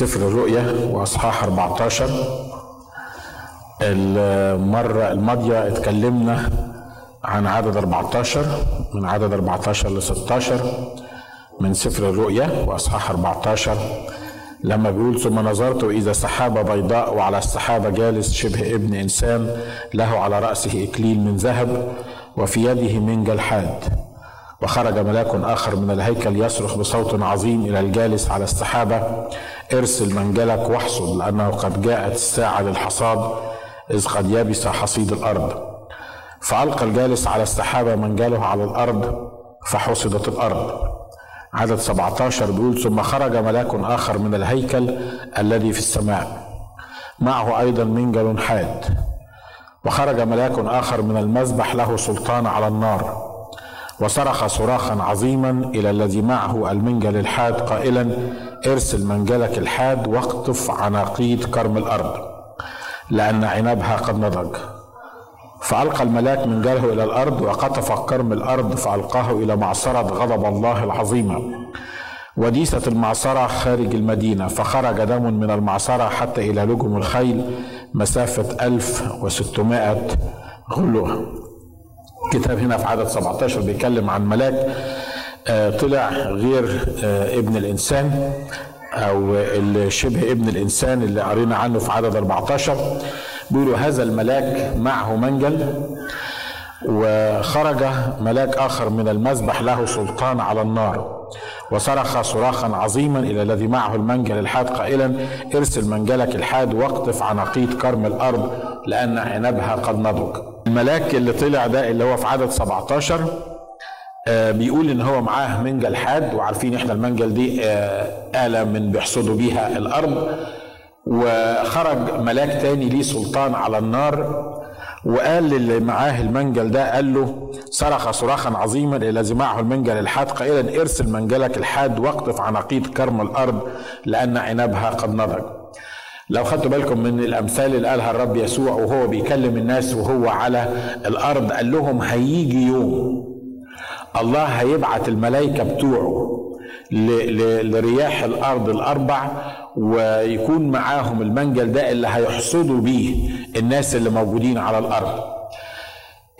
سفر الرؤيا وأصحاح 14 المرة الماضية اتكلمنا عن عدد 14 من عدد 14 ل 16 من سفر الرؤيا وأصحاح 14 لما بيقول ثم نظرت إذا سحابة بيضاء وعلى السحابة جالس شبه ابن إنسان له على رأسه إكليل من ذهب وفي يده منجل حاد وخرج ملاك آخر من الهيكل يصرخ بصوت عظيم إلى الجالس على السحابة ارسل منجلك واحصد لأنه قد جاءت الساعة للحصاد إذ قد يبس حصيد الأرض. فألقى الجالس على السحابة منجله على الأرض فحصدت الأرض. عدد 17 بيقول ثم خرج ملاك آخر من الهيكل الذي في السماء معه أيضا منجل حاد. وخرج ملاك آخر من المذبح له سلطان على النار. وصرخ صراخا عظيما إلى الذي معه المنجل الحاد قائلا ارسل منجلك الحاد واقطف عناقيد كرم الأرض لأن عنبها قد نضج. فألقى الملاك منجله إلى الأرض وقطف كرم الأرض فألقاه إلى معصرة غضب الله العظيمة وديسة المعصرة خارج المدينة فخرج دم من المعصرة حتى إلى لجم الخيل مسافة 1600 غلوة. كتاب هنا في عدد 17 بيتكلم عن ملاك طلع غير ابن الإنسان أو شبه ابن الإنسان اللي قرينا عنه في عدد 14 بيقولوا هذا الملاك معه منجل وخرج ملاك آخر من المذبح له سلطان على النار. وصرخ صراخا عظيما إلى الذي معه المنجل الحاد قائلا ارسل منجلك الحاد واقطف عناقيد كرم الأرض لأن عنبها قد نضج. الملاك اللي طلع ده اللي هو في عدد 17 آه بيقول إن هو معاه منجل حاد وعارفين إحنا المنجل دي آه آلة من بيحصدوا بيها الأرض. وخرج ملاك تاني ليه سلطان على النار وقال للي معاه المنجل ده قال له صرخ صراخا عظيما إلى الذي معه المنجل الحاد قائلا ارسل منجلك الحاد واقطف عناقيد كرم الأرض لأن عنبها قد نضج. لو خدتوا بالكم من الأمثال اللي قالها الرب يسوع وهو بيكلم الناس وهو على الأرض قال لهم هيجي يوم الله هيبعت الملائكة بتوعه لرياح الأرض الأربع ويكون معاهم المنجل ده اللي هيحصدوا بيه الناس اللي موجودين على الأرض.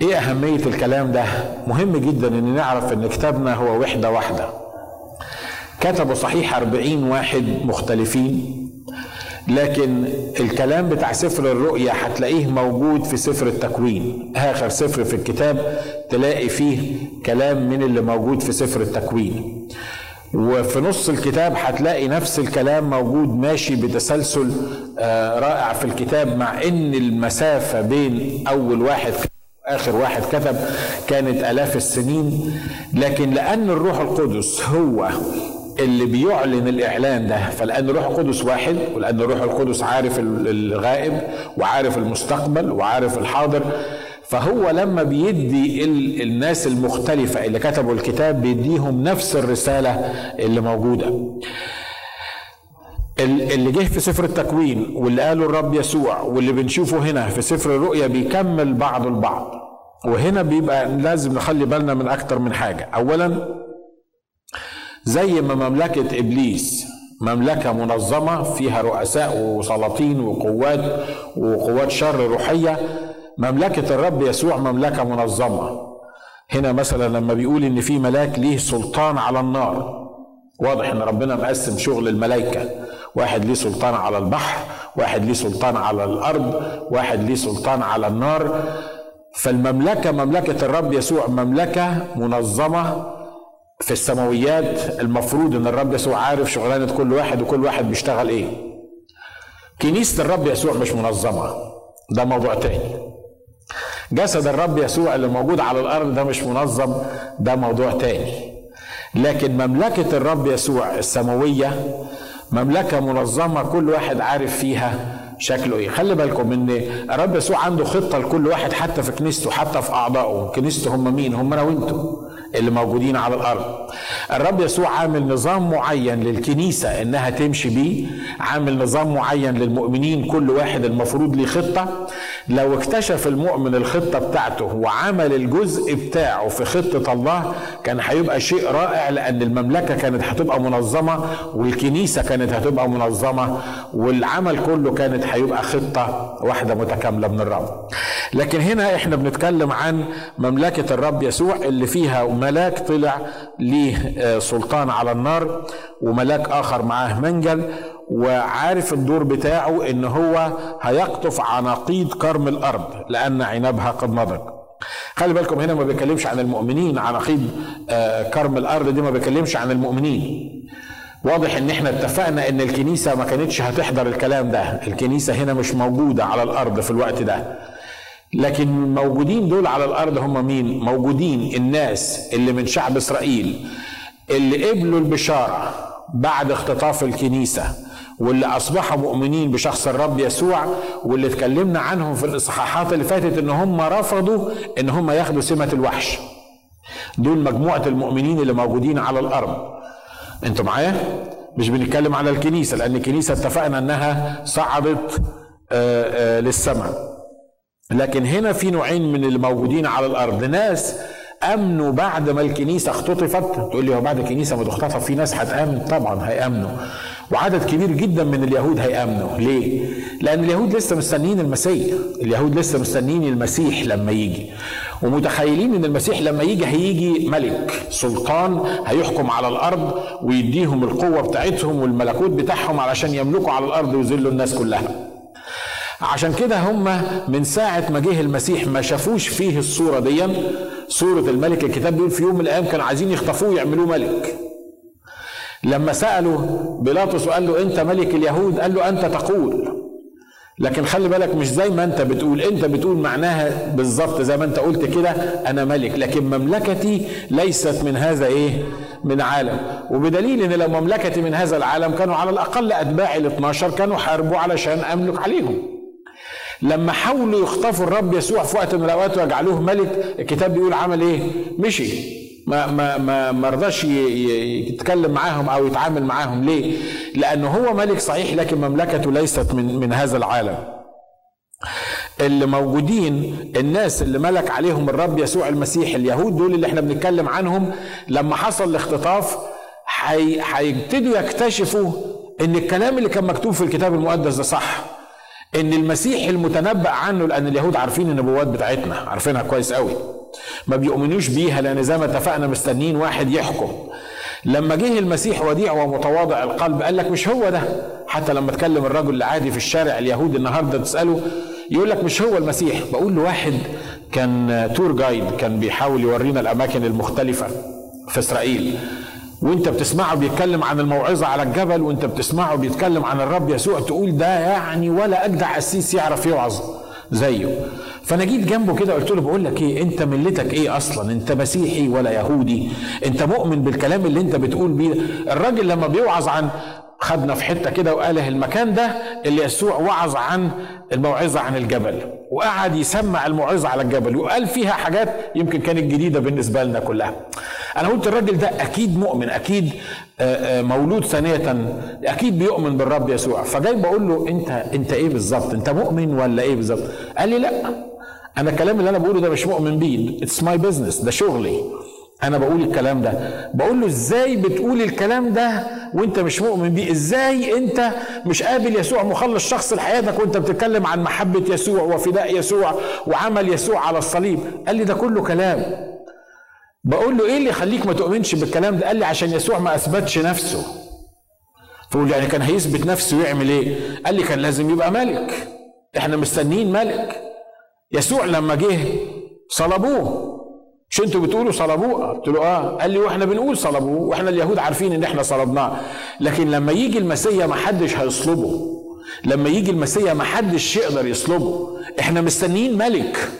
إيه أهمية الكلام ده؟ مهم جدا إن نعرف إن كتابنا هو وحدة واحدة. كتبوا صحيح أربعين واحد مختلفين لكن الكلام بتاع سفر الرؤيا هتلاقيه موجود في سفر التكوين. آخر سفر في الكتاب تلاقي فيه كلام من اللي موجود في سفر التكوين. وفي نص الكتاب هتلاقي نفس الكلام موجود ماشي بتسلسل رائع في الكتاب مع إن المسافة بين أول واحد اخر واحد كتب كانت آلاف السنين. لكن لأن الروح القدس هو اللي بيعلن الإعلان ده فلأن الروح القدس واحد ولأن الروح القدس عارف الغائب وعارف المستقبل وعارف الحاضر فهو لما بيدي الناس المختلفة اللي كتبوا الكتاب بيديهم نفس الرسالة اللي موجودة. اللي جه في سفر التكوين واللي قاله الرب يسوع واللي بنشوفه هنا في سفر الرؤيا بيكمل بعض البعض. وهنا بيبقى لازم نخلي بالنا من أكتر من حاجة. أولا زي ما مملكة إبليس مملكة منظمة فيها رؤساء وسلاطين وقوات وقوات شر روحية مملكة الرب يسوع مملكة منظمة. هنا مثلا لما بيقول إن في ملاك ليه سلطان على النار. واضح إن ربنا مقسم شغل الملائكة. واحد ليه سلطان على البحر واحد ليه سلطان على الأرض واحد ليه سلطان على النار. فالمملكة مملكة الرب يسوع مملكة منظمة في السماويات. المفروض إن الرب يسوع عارف شغلانة كل واحد وكل واحد بيشتغل إيه. كنيسة الرب يسوع مش منظمة. ده موضوع تاني. جسد الرب يسوع اللي موجود على الأرض ده مش منظم ده موضوع تاني. لكن مملكة الرب يسوع السماوية مملكة منظمة كل واحد عارف فيها شكله إيه. خلي بالكم إن الرب يسوع عنده خطة لكل واحد حتى في كنيسته حتى في أعضائه. كنيسته هم مين؟ هم أنا وأنتم اللي موجودين على الأرض. الرب يسوع عامل نظام معين للكنيسة إنها تمشي بيه عامل نظام معين للمؤمنين كل واحد المفروض ليه خطة. لو اكتشف المؤمن الخطة بتاعته وعمل الجزء بتاعه في خطة الله كان هيبقى شيء رائع لأن المملكة كانت هتبقى منظمة والكنيسة كانت هتبقى منظمة والعمل كله كانت هيبقى خطة واحدة متكاملة من الرب. لكن هنا إحنا بنتكلم عن مملكة الرب يسوع اللي فيها ملاك طلع ليه آه، سلطان على النار وملاك آخر معاه منجل وعارف الدور بتاعه إن هو هيقطف عناقيد كرم الأرض لأن عنبها قد نضج خلي بالكم هنا ما بيتكلمش عن المؤمنين عناقيد آه، كرم الأرض دي ما بيتكلمش عن المؤمنين. واضح إن إحنا اتفقنا إن الكنيسة ما كانتش هتحضر الكلام ده. الكنيسة هنا مش موجودة على الأرض في الوقت ده. لكن موجودين دول على الأرض هم مين؟ موجودين الناس اللي من شعب إسرائيل اللي قبلوا البشارة بعد اختطاف الكنيسة. واللي اصبحوا مؤمنين بشخص الرب يسوع واللي اتكلمنا عنهم في الإصحاحات اللي فاتت إن هم رفضوا إن هم ياخدوا سمة الوحش. دول مجموعة المؤمنين اللي موجودين على الأرض. أنتوا معايا؟ مش بنتكلم على الكنيسة لأن الكنيسة اتفقنا إنها صعدت آه، آه، للسماء. لكن هنا في نوعين من اللي موجودين على الأرض. ناس آمنوا بعد ما الكنيسة اختطفت. تقول لي هو بعد الكنيسة ما تختطف؟ في ناس هتآمن؟ طبعا هيآمنوا. وعدد كبير جدا من اليهود هيأمنوا. ليه؟ لأن اليهود لسه مستنيين المسيح. اليهود لسه مستنيين المسيح لما يجي. ومتخيلين إن المسيح لما يجي هيجي ملك سلطان هيحكم على الأرض ويديهم القوة بتاعتهم والملكوت بتاعهم علشان يملكوا على الأرض ويذلوا الناس كلها. عشان كده هم من ساعة ما جه المسيح ما شافوش فيه الصورة دي صورة الملك الكتاب بيقول في يوم من الأيام كانوا عايزين يخطفوه ويعملوه ملك. لما سألوا بيلاطس وقال له أنت ملك اليهود؟ قال له أنت تقول. لكن خلي بالك مش زي ما أنت بتقول. أنت بتقول معناها بالظبط زي ما أنت قلت كده أنا ملك. لكن مملكتي ليست من هذا إيه؟ من عالم. وبدليل إن لو مملكتي من هذا العالم كانوا على الأقل أتباعي ال 12 كانوا حاربوا علشان أملك عليهم. لما حاولوا يخطفوا الرب يسوع في وقت من الأوقات ويجعلوه ملك الكتاب بيقول عمل إيه؟ مشي. ما ما ما ما رضاش يتكلم معاهم أو يتعامل معاهم ليه؟ لأنه هو ملك صحيح لكن مملكته ليست من من هذا العالم. اللي موجودين الناس اللي ملك عليهم الرب يسوع المسيح اليهود دول اللي إحنا بنتكلم عنهم لما حصل الاختطاف هيبتدوا يكتشفوا إن الكلام اللي كان مكتوب في الكتاب المقدس ده صح إن المسيح المتنبأ عنه لأن اليهود عارفين النبوات بتاعتنا عارفينها كويس قوي ما بيؤمنوش بيها لأن زي ما اتفقنا مستنيين واحد يحكم. لما جه المسيح وديع ومتواضع القلب قال لك مش هو ده. حتى لما تكلم الرجل العادي في الشارع اليهودي النهارده تسأله يقول لك مش هو المسيح. بقول له واحد كان تور جايد كان بيحاول يورينا الأماكن المختلفة في إسرائيل. وأنت بتسمعه بيتكلم عن الموعظة على الجبل وأنت بتسمعه بيتكلم عن الرب يسوع تقول ده يعني ولا أجدع قسيس يعرف يوعظ. زيه. فانا جيت جنبه كده قلت له بقول لك إيه أنت ملتك إيه أصلا؟ أنت مسيحي ولا يهودي؟ أنت مؤمن بالكلام اللي أنت بتقول بيه؟ الراجل لما بيوعظ عن خدنا في حتة كده وقاله المكان ده اللي يسوع وعظ عن الموعظة عن الجبل وقعد يسمع الموعظة على الجبل وقال فيها حاجات يمكن كانت جديدة بالنسبة لنا كلها. أنا قلت الراجل ده أكيد مؤمن أكيد مولود ثانية. أكيد بيؤمن بالرب يسوع. فجاي بقول له أنت أنت إيه بالظبط؟ أنت مؤمن ولا إيه بالظبط؟ قال لي لأ. أنا الكلام اللي أنا بقوله ده مش مؤمن بيه. it's my business ده شغلي. أنا بقول الكلام ده. بقول له إزاي بتقول الكلام ده وأنت مش مؤمن بيه؟ إزاي أنت مش قابل يسوع مخلص شخص لحياتك وأنت بتتكلم عن محبة يسوع وفداء يسوع وعمل يسوع على الصليب؟ قال لي ده كله كلام. بقول له إيه اللي يخليك ما تؤمنش بالكلام ده؟ قال لي عشان يسوع ما أثبتش نفسه. فقول يعني كان هيثبت نفسه ويعمل إيه؟ قال لي كان لازم يبقى ملك. إحنا مستنيين ملك. يسوع لما جه صلبوه. مش أنتوا بتقولوا صلبوه؟ قلت له آه. قال لي وإحنا بنقول صلبوه. وإحنا اليهود عارفين إن إحنا صلبناه. لكن لما يجي المسيا ما حدش هيصلبه. لما يجي المسيا ما حدش يقدر يصلبه. إحنا مستنيين ملك.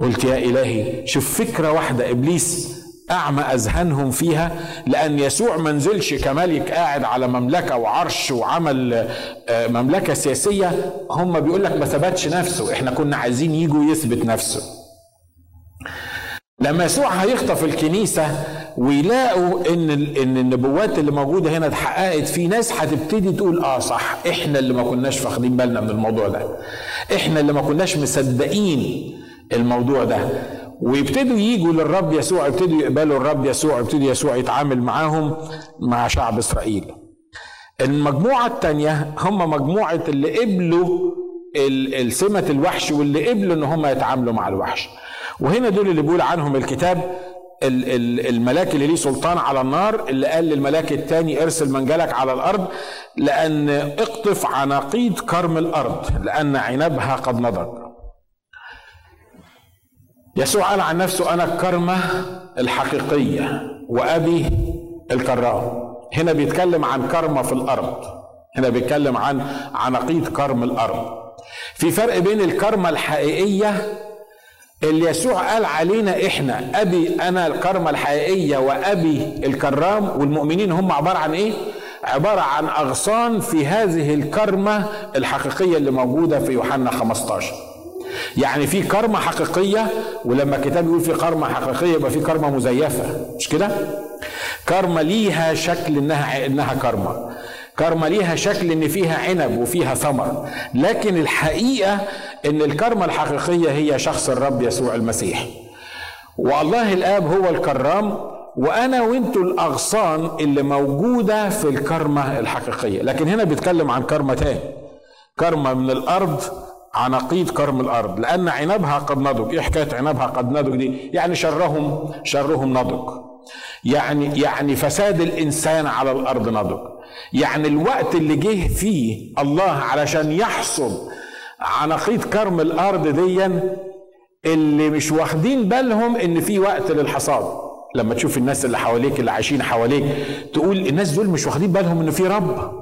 قلت يا إلهي شوف فكرة واحدة إبليس أعمى أذهانهم فيها لأن يسوع ما نزلش كملك قاعد على مملكة وعرش وعمل آه، مملكة سياسية هم بيقول لك ما ثبتش نفسه إحنا كنا عايزين يجوا يثبت نفسه. لما يسوع هيخطف الكنيسة ويلاقوا إن إن النبوات اللي موجودة هنا اتحققت في ناس هتبتدي تقول آه صح إحنا اللي ما كناش واخدين بالنا من الموضوع ده. إحنا اللي ما كناش مصدقين الموضوع ده. ويبتدوا يجوا للرب يسوع يبتدوا يقبلوا الرب يسوع يبتدي يسوع يتعامل معاهم مع شعب إسرائيل. المجموعة الثانية هم مجموعة اللي قبلوا السمة الوحش واللي قبلوا إن هم يتعاملوا مع الوحش. وهنا دول اللي بيقول عنهم الكتاب الملاك اللي ليه سلطان على النار اللي قال للملاك الثاني ارسل منجلك على الأرض لأن اقطف عناقيد كرم الأرض لأن عنبها قد نضج. يسوع قال عن نفسه أنا الكرمة الحقيقية وأبي الكرام. هنا بيتكلم عن كرمة في الأرض. هنا بيتكلم عن عناقيد كرم الأرض. في فرق بين الكرمة الحقيقية اللي يسوع قال علينا إحنا أبي أنا الكرمة الحقيقية وأبي الكرام والمؤمنين هم عبارة عن إيه؟ عبارة عن أغصان في هذه الكرمة الحقيقية اللي موجودة في يوحنا 15 يعني في كرمة حقيقية ولما الكتاب يقول في كرمة حقيقية يبقى في كرمة مزيفة مش كده؟ كرمة ليها شكل إنها إنها كرمة. كرمة ليها شكل إن فيها عنب وفيها ثمر. لكن الحقيقة إن الكرمة الحقيقية هي شخص الرب يسوع المسيح. والله الآب هو الكرام وأنا وانتوا الأغصان اللي موجودة في الكرمة الحقيقية. لكن هنا بيتكلم عن كرمة تاني. كرمة من الأرض عناقيد كرم الأرض لأن عنبها قد نضج. إيه حكاية عنبها قد نضج دي؟ يعني شرهم شرهم نضج. يعني يعني فساد الإنسان على الأرض نضج. يعني الوقت اللي جه فيه الله علشان يحصد عناقيد كرم الأرض ديا اللي مش واخدين بالهم إن في وقت للحصاد. لما تشوف الناس اللي حواليك اللي عايشين حواليك تقول الناس دول مش واخدين بالهم إن في رب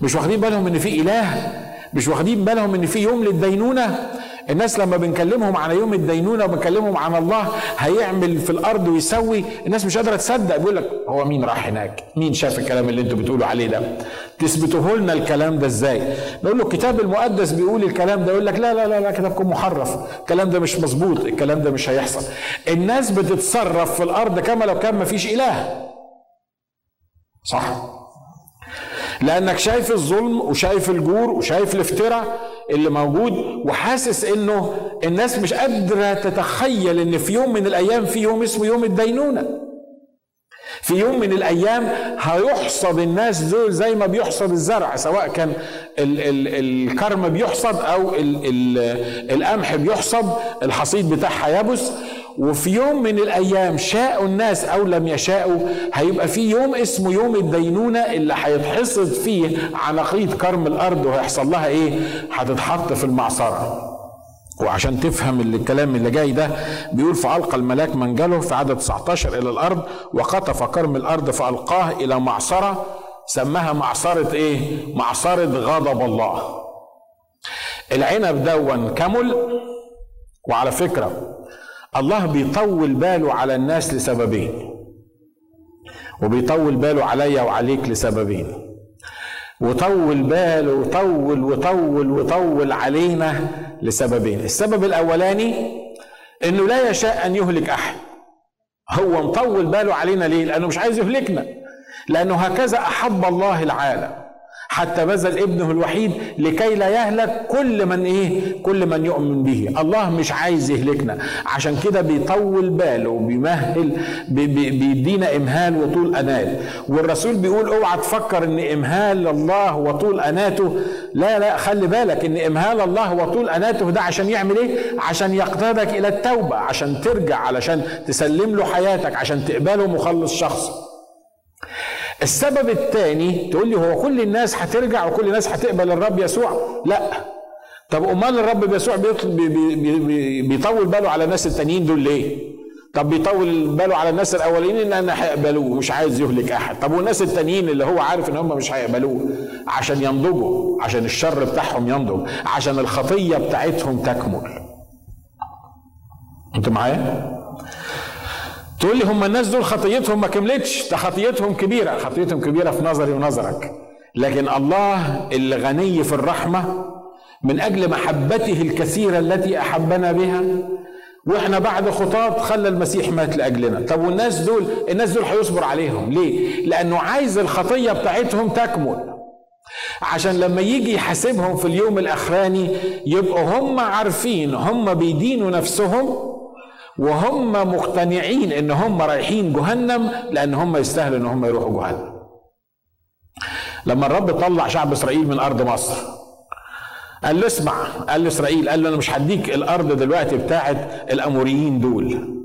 مش واخدين بالهم إن في إله. مش واخدين بالهم إن في يوم للدينونة الناس لما بنكلمهم عن يوم الدينونة وبنكلمهم عن الله هيعمل في الأرض ويسوي الناس مش قادرة تصدق بيقول لك هو مين راح هناك؟ مين شاف الكلام اللي أنتوا بتقولوا عليه ده؟ تثبتوه لنا الكلام ده إزاي؟ نقول له الكتاب المقدس بيقول الكلام ده يقول لك لا لا لا لا كتابكم محرف، الكلام ده مش مظبوط، الكلام ده مش هيحصل. الناس بتتصرف في الأرض كما لو كان مفيش إله. صح؟ لأنك شايف الظلم وشايف الجور وشايف الافتراء اللي موجود وحاسس إنه الناس مش قادرة تتخيل إن في يوم من الأيام في يوم اسمه يوم الدينونة. في يوم من الأيام هيحصد الناس دول زي ما بيحصد الزرع سواء كان ال ال الكرم بيحصد أو ال ال القمح بيحصد الحصيد بتاعها يبس. وفي يوم من الأيام شاءوا الناس أو لم يشاءوا هيبقى في يوم اسمه يوم الدينونة اللي هيتحصد فيه عناقيد كرم الأرض وهيحصل لها إيه؟ هتتحط في المعصرة. وعشان تفهم اللي الكلام اللي جاي ده بيقول فألقى الملاك منجله في عدد 19 إلى الأرض وقطف كرم الأرض فألقاه إلى معصرة سماها معصرة إيه؟ معصرة غضب الله. العنب دون كمل وعلى فكرة الله بيطول باله على الناس لسببين. وبيطول باله عليا وعليك لسببين. وطول باله وطول وطول وطول علينا لسببين. السبب الأولاني إنه لا يشاء أن يهلك أحد. هو مطول باله علينا ليه؟ لأنه مش عايز يهلكنا. لأنه هكذا أحب الله العالم. حتى بذل ابنه الوحيد لكي لا يهلك كل من إيه؟ كل من يؤمن به. الله مش عايز يهلكنا. عشان كده بيطول باله وبيمهل بيدينا إمهال وطول انات والرسول بيقول اوعى تفكر إن إمهال الله وطول أناته. لا لا خلي بالك إن إمهال الله وطول أناته ده عشان يعمل إيه؟ عشان يقتادك إلى التوبة عشان ترجع علشان تسلم له حياتك عشان تقبله مخلص شخص. السبب الثاني تقول لي هو كل الناس هترجع وكل الناس هتقبل الرب يسوع؟ لا. طب امال الرب يسوع بيطول باله على الناس التانيين دول ليه؟ طب بيطول باله على الناس الأولين لأن هيقبلوه مش عايز يهلك أحد. طب والناس التانيين اللي هو عارف إن هم مش هيقبلوه؟ عشان ينضجوا عشان الشر بتاعهم ينضج عشان الخطيه بتاعتهم تكمل. انت معايا؟ تقول لي هم الناس دول خطيتهم ما كملتش. ده خطيتهم كبيرة. خطيتهم كبيرة في نظري ونظرك. لكن الله اللي غني في الرحمة من أجل محبته الكثيرة التي أحبنا بها. وإحنا بعد خطاط خلى المسيح مات لأجلنا. طب والناس دول الناس دول هيصبر عليهم. ليه؟ لأنه عايز الخطية بتاعتهم تكمل. عشان لما يجي يحاسبهم في اليوم الأخراني يبقوا هم عارفين هم بيدينوا نفسهم وهم مقتنعين ان هم رايحين جهنم لأن هم يستاهلوا إن هم يروحوا جهنم. لما الرب طلع شعب إسرائيل من أرض مصر قال له اسمع قال له اسرائيل قال له أنا مش هديك الأرض دلوقتي بتاعت الأموريين دول.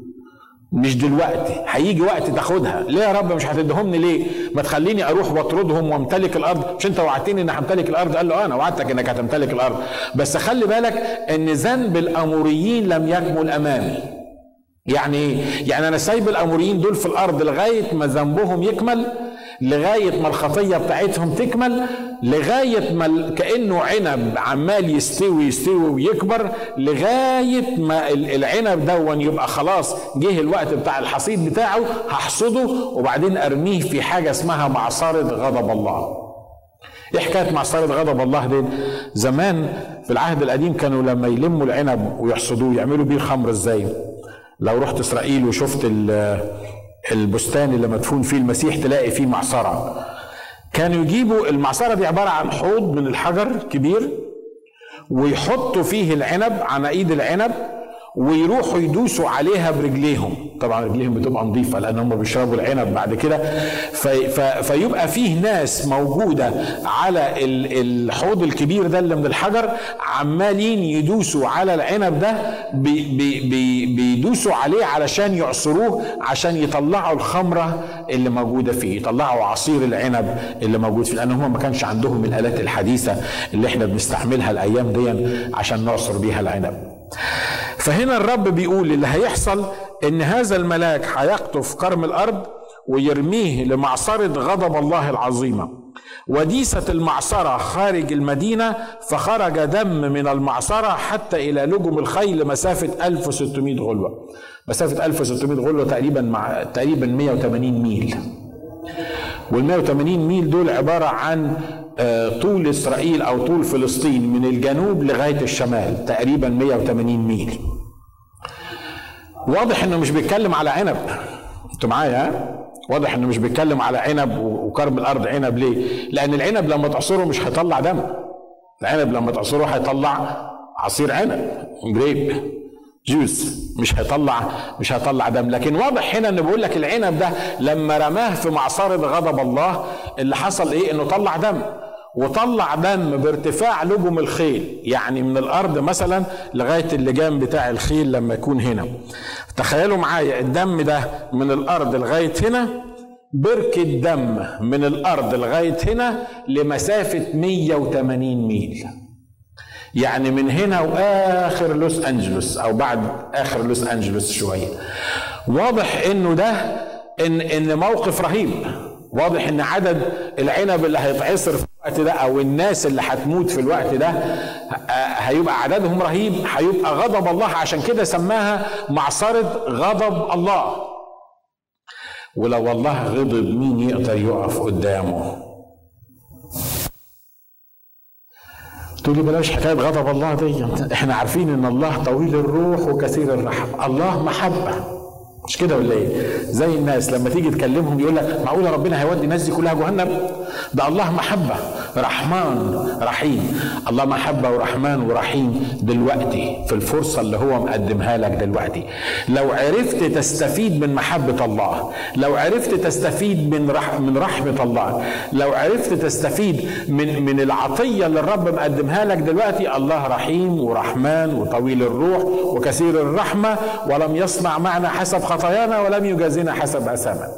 مش دلوقتي هيجي وقت تاخدها. ليه يا رب مش هتدهمني ليه؟ ما تخليني أروح وأطردهم وأمتلك الأرض. مش أنت وعدتني ان همتلك الأرض؟ قال له آه، أنا وعدتك إنك هتمتلك الأرض. بس خلي بالك إن ذنب الأموريين لم يكمل أمامي. يعني يعني أنا سايب الأموريين دول في الأرض لغاية ما ذنبهم يكمل لغاية ما الخطية بتاعتهم تكمل لغاية ما كأنه عنب عمال يستوي يستوي ويكبر لغاية ما العنب دون يبقى خلاص جه الوقت بتاع الحصيد بتاعه هحصده وبعدين أرميه في حاجة اسمها معصرة غضب الله. إيه حكاية معصرة غضب الله دي؟ زمان في العهد القديم كانوا لما يلموا العنب ويحصدوه يعملوا بيه الخمر إزاي لو رحت إسرائيل وشفت البستان اللي مدفون فيه المسيح تلاقي فيه معصرة. كانوا يجيبوا المعصرة دي عبارة عن حوض من الحجر كبير ويحطوا فيه العنب عناقيد العنب ويروحوا يدوسوا عليها برجليهم. طبعا رجليهم بتبقى نظيفة لأن هم بيشربوا العنب بعد كده. في فيبقى فيه ناس موجودة على الحوض الكبير ده اللي من الحجر عمالين يدوسوا على العنب ده بي بي بيدوسوا عليه علشان يعصروه عشان يطلعوا الخمرة اللي موجودة فيه يطلعوا عصير العنب اللي موجود فيه لأن هم ما كانش عندهم الآلات الحديثة اللي إحنا بنستعملها الأيام دي عشان نعصر بيها العنب. فهنا الرب بيقول اللي هيحصل إن هذا الملاك هيقطف كرم الأرض ويرميه لمعصرة غضب الله العظيمة. وديسة المعصرة خارج المدينة فخرج دم من المعصرة حتى إلى لجم الخيل مسافة 1600 غلوة. مسافة 1600 غلوة تقريبا مع تقريبا 180 ميل. وال 180 ميل دول عبارة عن طول إسرائيل أو طول فلسطين من الجنوب لغاية الشمال تقريبا 180 ميل. واضح إنه مش بيتكلم على عنب. أنتوا معايا؟ واضح إنه مش بيتكلم على عنب وكرم الأرض عنب ليه؟ لأن العنب لما تعصره مش هيطلع دم. العنب لما تعصره هيطلع عصير عنب جريب جوز مش هيطلع مش هيطلع دم. لكن واضح هنا إنه بيقول لك العنب ده لما رماه في معصرة غضب الله اللي حصل إيه؟ إنه طلع دم. وطلع دم بارتفاع لجم الخيل يعني من الأرض مثلا لغاية اللجام بتاع الخيل لما يكون هنا. تخيلوا معايا الدم ده من الأرض لغاية هنا؟ بركة دم من الأرض لغاية هنا لمسافة 180 ميل. يعني من هنا وآخر لوس أنجلوس أو بعد آخر لوس أنجلوس شوية. واضح إنه ده ان إن موقف رهيب. واضح إن عدد العنب اللي هيتعصر في الوقت ده أو الناس اللي هتموت في الوقت ده هيبقى عددهم رهيب هيبقى غضب الله. عشان كده سماها معصرة غضب الله. ولو الله غضب مين يقدر يقف قدامه؟ تقول لي بلاش حكاية غضب الله دي. إحنا عارفين إن الله طويل الروح وكثير الرحم. الله محبة. مش كده ولا إيه؟ زي الناس لما تيجي تكلمهم يقول لك معقوله ربنا هيودي الناس دي كلها جهنم؟ ده الله محبة رحمن رحيم الله محبة ورحمن ورحيم دلوقتي في الفرصة اللي هو مقدمها لك دلوقتي لو عرفت تستفيد من محبة الله لو عرفت تستفيد من رح من رحمة الله لو عرفت تستفيد من من العطية اللي الرب مقدمها لك دلوقتي الله رحيم ورحمن وطويل الروح وكثير الرحمة ولم يصنع معنا حسب خطايانا ولم يجازنا حسب أسامنا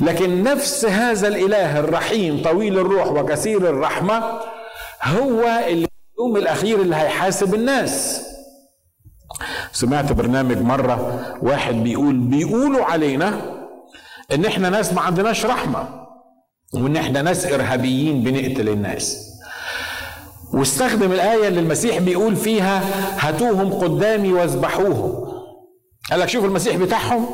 لكن نفس هذا الإله الرحيم طويل الروح وكثير الرحمة هو اللي اليوم الأخير اللي هيحاسب الناس. سمعت برنامج مرة واحد بيقول بيقولوا علينا إن إحنا ناس ما عندناش رحمة وإن إحنا ناس إرهابيين بنقتل الناس. واستخدم الآية اللي المسيح بيقول فيها هاتوهم قدامي واذبحوهم قال لك شوف المسيح بتاعهم.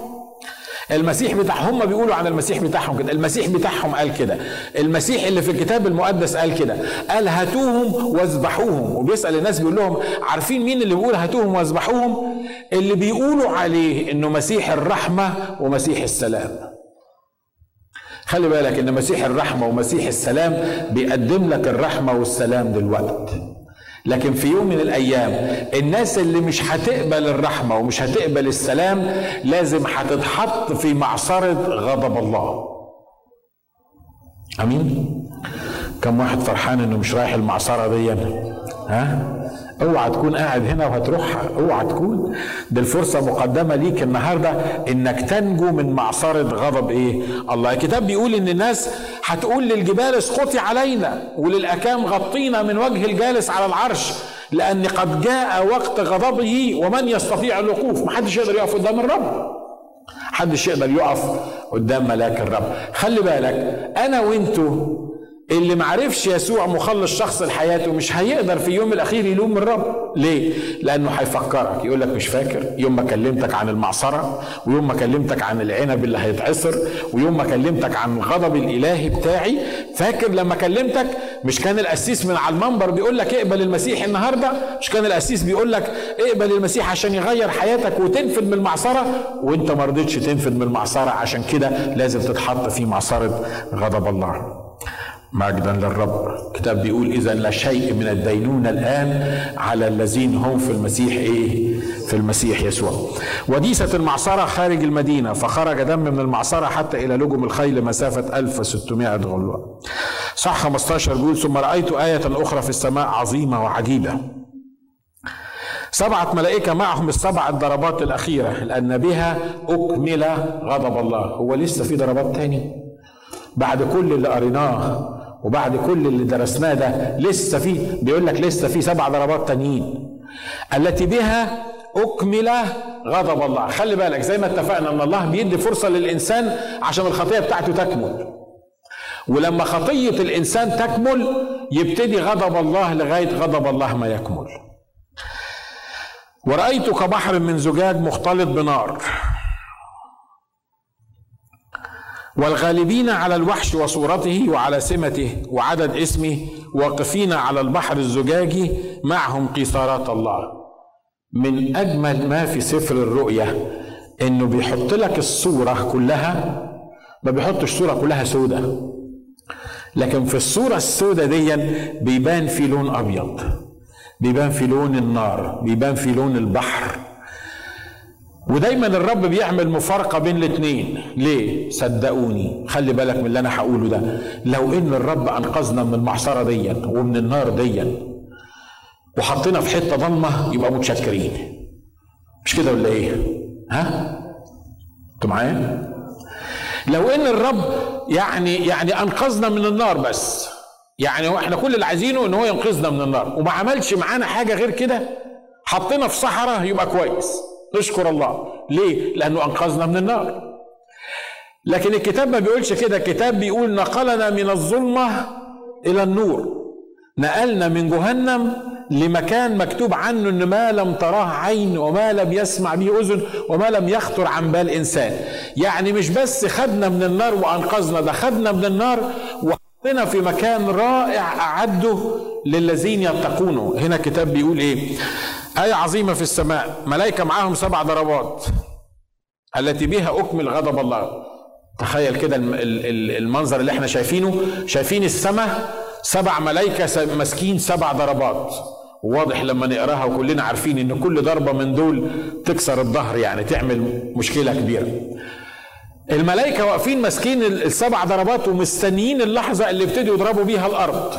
المسيح بتاعهم هم بيقولوا عن المسيح بتاعهم كده. المسيح بتاعهم قال كده. المسيح اللي في الكتاب المقدس قال كده. قال هاتوهم واذبحوهم. وبيسأل الناس بيقول لهم عارفين مين اللي بيقول هاتوهم واذبحوهم؟ اللي بيقولوا عليه إنه مسيح الرحمة ومسيح السلام. خلي بالك إن مسيح الرحمة ومسيح السلام بيقدم لك الرحمة والسلام دلوقتي. لكن في يوم من الأيام الناس اللي مش هتقبل الرحمة ومش هتقبل السلام لازم هتتحط في معصرة غضب الله. أمين؟ كم واحد فرحان إنه مش رايح المعصرة دي؟ ها؟ اوعى تكون قاعد هنا وهتروحها اوعى تكون. دي الفرصة مقدمة ليك النهارده انك تنجو من معصرة غضب إيه؟ الله. الكتاب بيقول ان الناس هتقول للجبال اسقطي علينا وللأكام غطينا من وجه الجالس على العرش لأن قد جاء وقت غضبه ومن يستطيع الوقوف. محدش يقدر يقف قدام الرب. محدش يقدر يقف قدام ملاك الرب. خلي بالك أنا وانتو اللي معرفش يسوع مخلص شخص لحياته مش هيقدر في يوم الأخير يلوم الرب. ليه؟ لأنه هيفكرك. يقول لك مش فاكر. يوم ما كلمتك عن المعصرة ويوم ما كلمتك عن العنب اللي هيتعصر ويوم ما كلمتك عن الغضب الإلهي بتاعي فاكر لما كلمتك؟ مش كان القسيس من على المنبر بيقول لك اقبل المسيح النهارده؟ مش كان القسيس بيقول لك اقبل المسيح عشان يغير حياتك وتنفذ من المعصرة؟ وانت ما رضيتش تنفذ من المعصرة عشان كده لازم تتحط في معصرة غضب الله. مجدا للرب. الكتاب بيقول إذا لا شيء من الدينونه الآن على الذين هم في المسيح إيه؟ في المسيح يسوع. وديسة المعصرة خارج المدينة فخرج دم من المعصرة حتى إلى لجم الخيل مسافة 1600 غلوة. صح 15 بيقول ثم رأيت آية أخرى في السماء عظيمة وعجيبة. سبعة ملائكة معهم السبع الضربات الأخيرة لأن بها أكمل غضب الله. هو لسه في ضربات تاني؟ بعد كل اللي قريناه وبعد كل اللي درسناه ده لسه في بيقول لك لسه في سبع ضربات تانيين. التي بها أكمل غضب الله. خلي بالك زي ما اتفقنا أن الله بيدي فرصة للإنسان عشان الخطية بتاعته تكمل. ولما خطية الإنسان تكمل يبتدي غضب الله لغاية غضب الله ما يكمل. ورأيت كبحر من زجاج مختلط بنار. والغالبين على الوحش وصورته وعلى سمته وعدد اسمه واقفين على البحر الزجاجي معهم قيثارات الله. من أجمل ما في سفر الرؤيا إنه بيحط لك الصورة كلها ما بيحطش الصورة كلها سودة. لكن في الصورة السودة دي بيبان في لون أبيض بيبان في لون النار بيبان في لون البحر. ودايما الرب بيعمل مفارقة بين الاثنين. ليه؟ صدقوني. خلي بالك من اللي أنا هقوله ده. لو إن الرب أنقذنا من المعصرة دي ومن النار دي وحطينا في حتة ضلمة يبقى متشكرين. مش كده ولا إيه؟ ها؟ أنتوا معايا؟ لو إن الرب يعني يعني أنقذنا من النار بس يعني إحنا كل اللي عايزينه إن هو ينقذنا من النار وما عملش معانا حاجة غير كده حطينا في صحراء يبقى كويس. نشكر الله. ليه؟ لأنه أنقذنا من النار. لكن الكتاب ما بيقولش كده. الكتاب بيقول نقلنا من الظلمة إلى النور. نقلنا من جهنم لمكان مكتوب عنه إن ما لم تراه عين وما لم يسمع به أذن وما لم يخطر عن بال إنسان. يعني مش بس خدنا من النار وأنقذنا ده خدنا من النار وحطينا في مكان رائع أعده للذين يتقونه. هنا الكتاب بيقول إيه؟ آية عظيمة في السماء. ملائكة معاهم سبع ضربات التي بها أكمل غضب الله. تخيل كده المنظر اللي إحنا شايفينه. شايفين السماء سبع ملائكة ماسكين سبع ضربات. واضح لما نقراها وكلنا عارفين إن كل ضربة من دول تكسر الظهر يعني تعمل مشكلة كبيرة. الملائكة واقفين ماسكين السبع ضربات ومستنيين اللحظة اللي ابتدوا يضربوا بيها الأرض.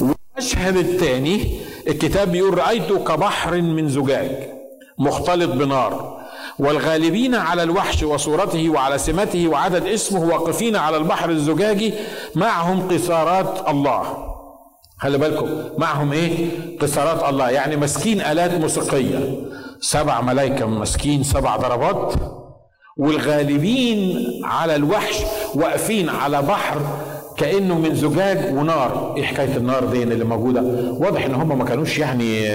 والمشهد الثاني الكتاب بيقول رأيته كبحر من زجاج مختلط بنار والغالبين على الوحش وصورته وعلى سمته وعدد اسمه واقفين على البحر الزجاجي معهم قصارات الله. خلي بالكم معهم إيه؟ قصارات الله. يعني ماسكين آلات موسيقية. سبع ملائكه ماسكين سبع ضربات. والغالبين على الوحش واقفين على بحر كأنه من زجاج ونار. إيه حكاية النار دي اللي موجودة؟ واضح إن هم ما كانوش يعني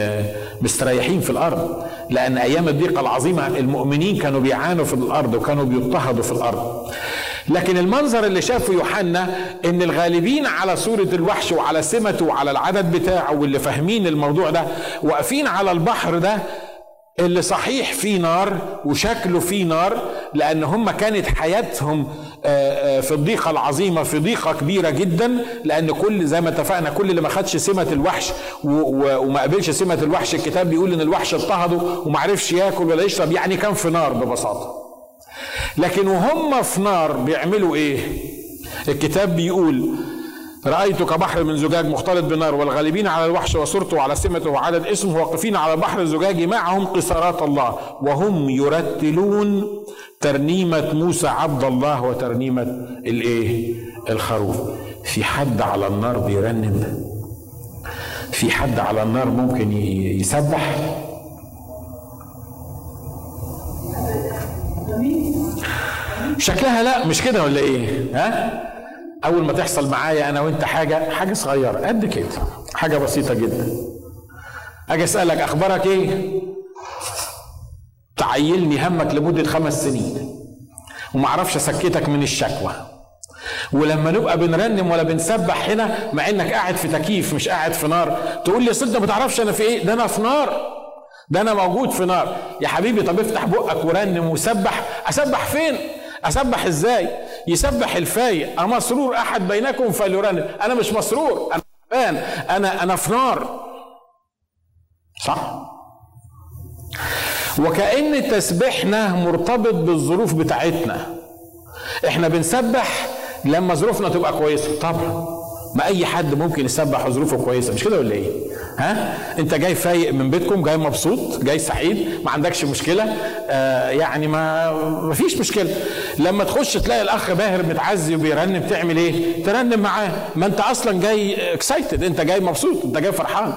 مستريحين في الأرض لأن أيام الضيقة العظيمة المؤمنين كانوا بيعانوا في الأرض وكانوا بيضطهدوا في الأرض. لكن المنظر اللي شافه يوحنا إن الغالبين على صورة الوحش وعلى سمته وعلى العدد بتاعه واللي فاهمين الموضوع ده واقفين على البحر ده اللي صحيح فيه نار وشكله فيه نار لأن هم كانت حياتهم آه، آه، في الضيقه العظيمة في ضيقه كبيرة جدا لأن كل زي ما اتفقنا كل اللي ما خدش سمة الوحش وما قبلش سمة الوحش الكتاب بيقول إن الوحش اضطهده وما عرفش ياكل ولا يشرب يعني كان في نار ببساطة. لكن وهم في نار بيعملوا إيه؟ الكتاب بيقول رأيت كبحر من زجاج مختلط بالنار والغالبين على الوحش وصورته وعلى سمته وعدد اسمه واقفين على البحر الزجاجي معهم قصارات الله وهم يرتلون ترنيمة موسى عبد الله وترنيمة الايه؟ الخروف. في حد على النار بيرنم؟ في حد على النار ممكن يسبح؟ شكلها لا مش كده ولا إيه؟ ها؟ أول ما تحصل معايا أنا وأنت حاجة حاجة صغيرة قد كده حاجة بسيطة جدا. أجي أسألك أخبارك إيه؟ تعيلني همك لمدة خمس سنين. وما أعرفش اسكتك من الشكوى. ولما نبقى بنرنم ولا بنسبح هنا مع إنك قاعد في تكييف مش قاعد في نار. تقول لي صدق ما تعرفش أنا في إيه؟ ده أنا في نار. ده أنا موجود في نار. يا حبيبي طب افتح بقك ورنم وسبح. أسبح فين؟ أسبح إزاي؟ يسبح الفايق. أمسرور أحد بينكم فليرنم. أنا مش مسرور أنا أنا أنا في نار. صح؟ وكأن تسبيحنا مرتبط بالظروف بتاعتنا. إحنا بنسبح لما ظروفنا تبقى كويسة. طبعا ما أي حد ممكن يسبح وظروفه كويسة؟ مش كده ولا إيه؟ ها؟ أنت جاي فايق من بيتكم جاي مبسوط جاي سعيد ما عندكش مشكلة. آه يعني ما ما فيش مشكلة. لما تخش تلاقي الأخ باهر متعزي وبيرنم تعمل إيه؟ ترنم معاه. ما أنت أصلا جاي اكسايتد أنت جاي مبسوط أنت جاي فرحان.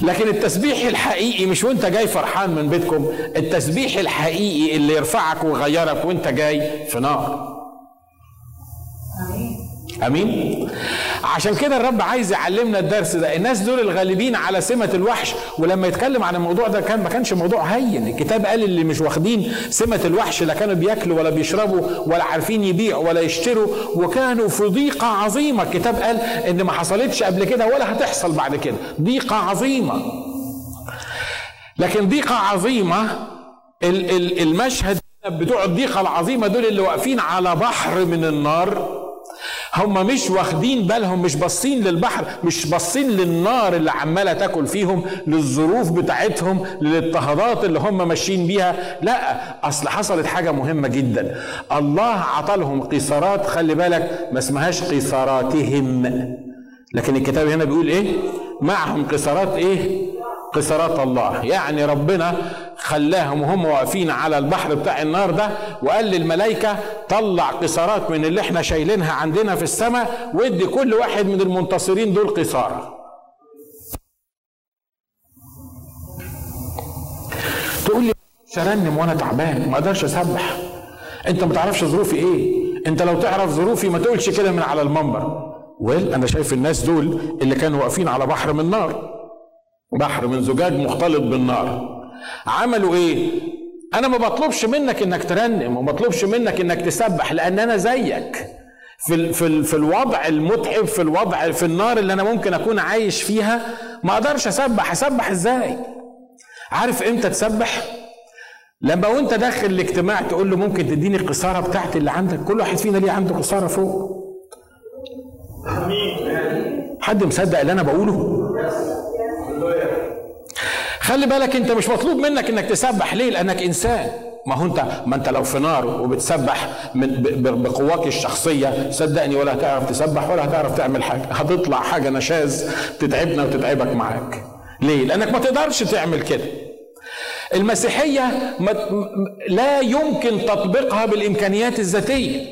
لكن التسبيح الحقيقي مش وانت جاي فرحان من بيتكم التسبيح الحقيقي اللي يرفعك ويغيرك وانت جاي في نار. أمين؟ عشان كده الرب عايز يعلمنا الدرس ده. الناس دول الغالبين على سمة الوحش ولما يتكلم عن الموضوع ده كان ما كانش موضوع هين. الكتاب قال اللي مش واخدين سمة الوحش لا كانوا بياكلوا ولا بيشربوا ولا عارفين يبيعوا ولا يشتروا وكانوا في ضيقة عظيمة. الكتاب قال إن ما حصلتش قبل كده ولا هتحصل بعد كده. ضيقة عظيمة. لكن ضيقة عظيمة المشهد بتوع الضيقة العظيمة دول اللي واقفين على بحر من النار هم مش واخدين بالهم مش باصين للبحر مش باصين للنار اللي عمالة تاكل فيهم للظروف بتاعتهم للاضطهادات اللي هم ماشيين بيها. لا أصل حصلت حاجة مهمة جدا. الله عطلهم قيصرات خلي بالك ما اسمهاش قيصراتهم. لكن الكتاب هنا بيقول إيه؟ معهم قيصرات إيه؟ قصرات الله. يعني ربنا خلاهم وهم واقفين على البحر بتاع النار ده وقال للملائكة طلع قصارات من اللي إحنا شايلينها عندنا في السماء وادي كل واحد من المنتصرين دول قصارة تقول لي ارنم وأنا تعبان ما أقدرش اسبح. انت ما تعرفش ظروفي إيه؟ انت لو تعرف ظروفي ما تقولش كده من على المنبر. ويل أنا شايف الناس دول اللي كانوا واقفين على بحر من نار بحر من زجاج مختلط بالنار. عملوا إيه؟ أنا ما بطلبش منك إنك ترنم وما بطلبش منك إنك تسبح لأن أنا زيك. في في في الوضع المتعب في الوضع في النار اللي أنا ممكن أكون عايش فيها ما أقدرش أسبح. أسبح إزاي؟ عارف إمتى تسبح؟ لما وأنت داخل الاجتماع تقول له ممكن تديني القصاره بتاعتي اللي عندك؟ كل واحد فينا ليه عنده قصاره فوق. حد مصدق اللي أنا بقوله؟ خلي بالك انت مش مطلوب منك انك تسبح. ليه؟ لانك انسان. ما هو انت ما انت لو في نار وبتسبح بقواك الشخصية صدقني ولا هتعرف تسبح ولا هتعرف تعمل حاجة. هتطلع حاجة نشاز تتعبنا وتتعبك معاك. ليه؟ لانك ما تقدرش تعمل كده. المسيحية لا يمكن تطبيقها بالإمكانيات الذاتية.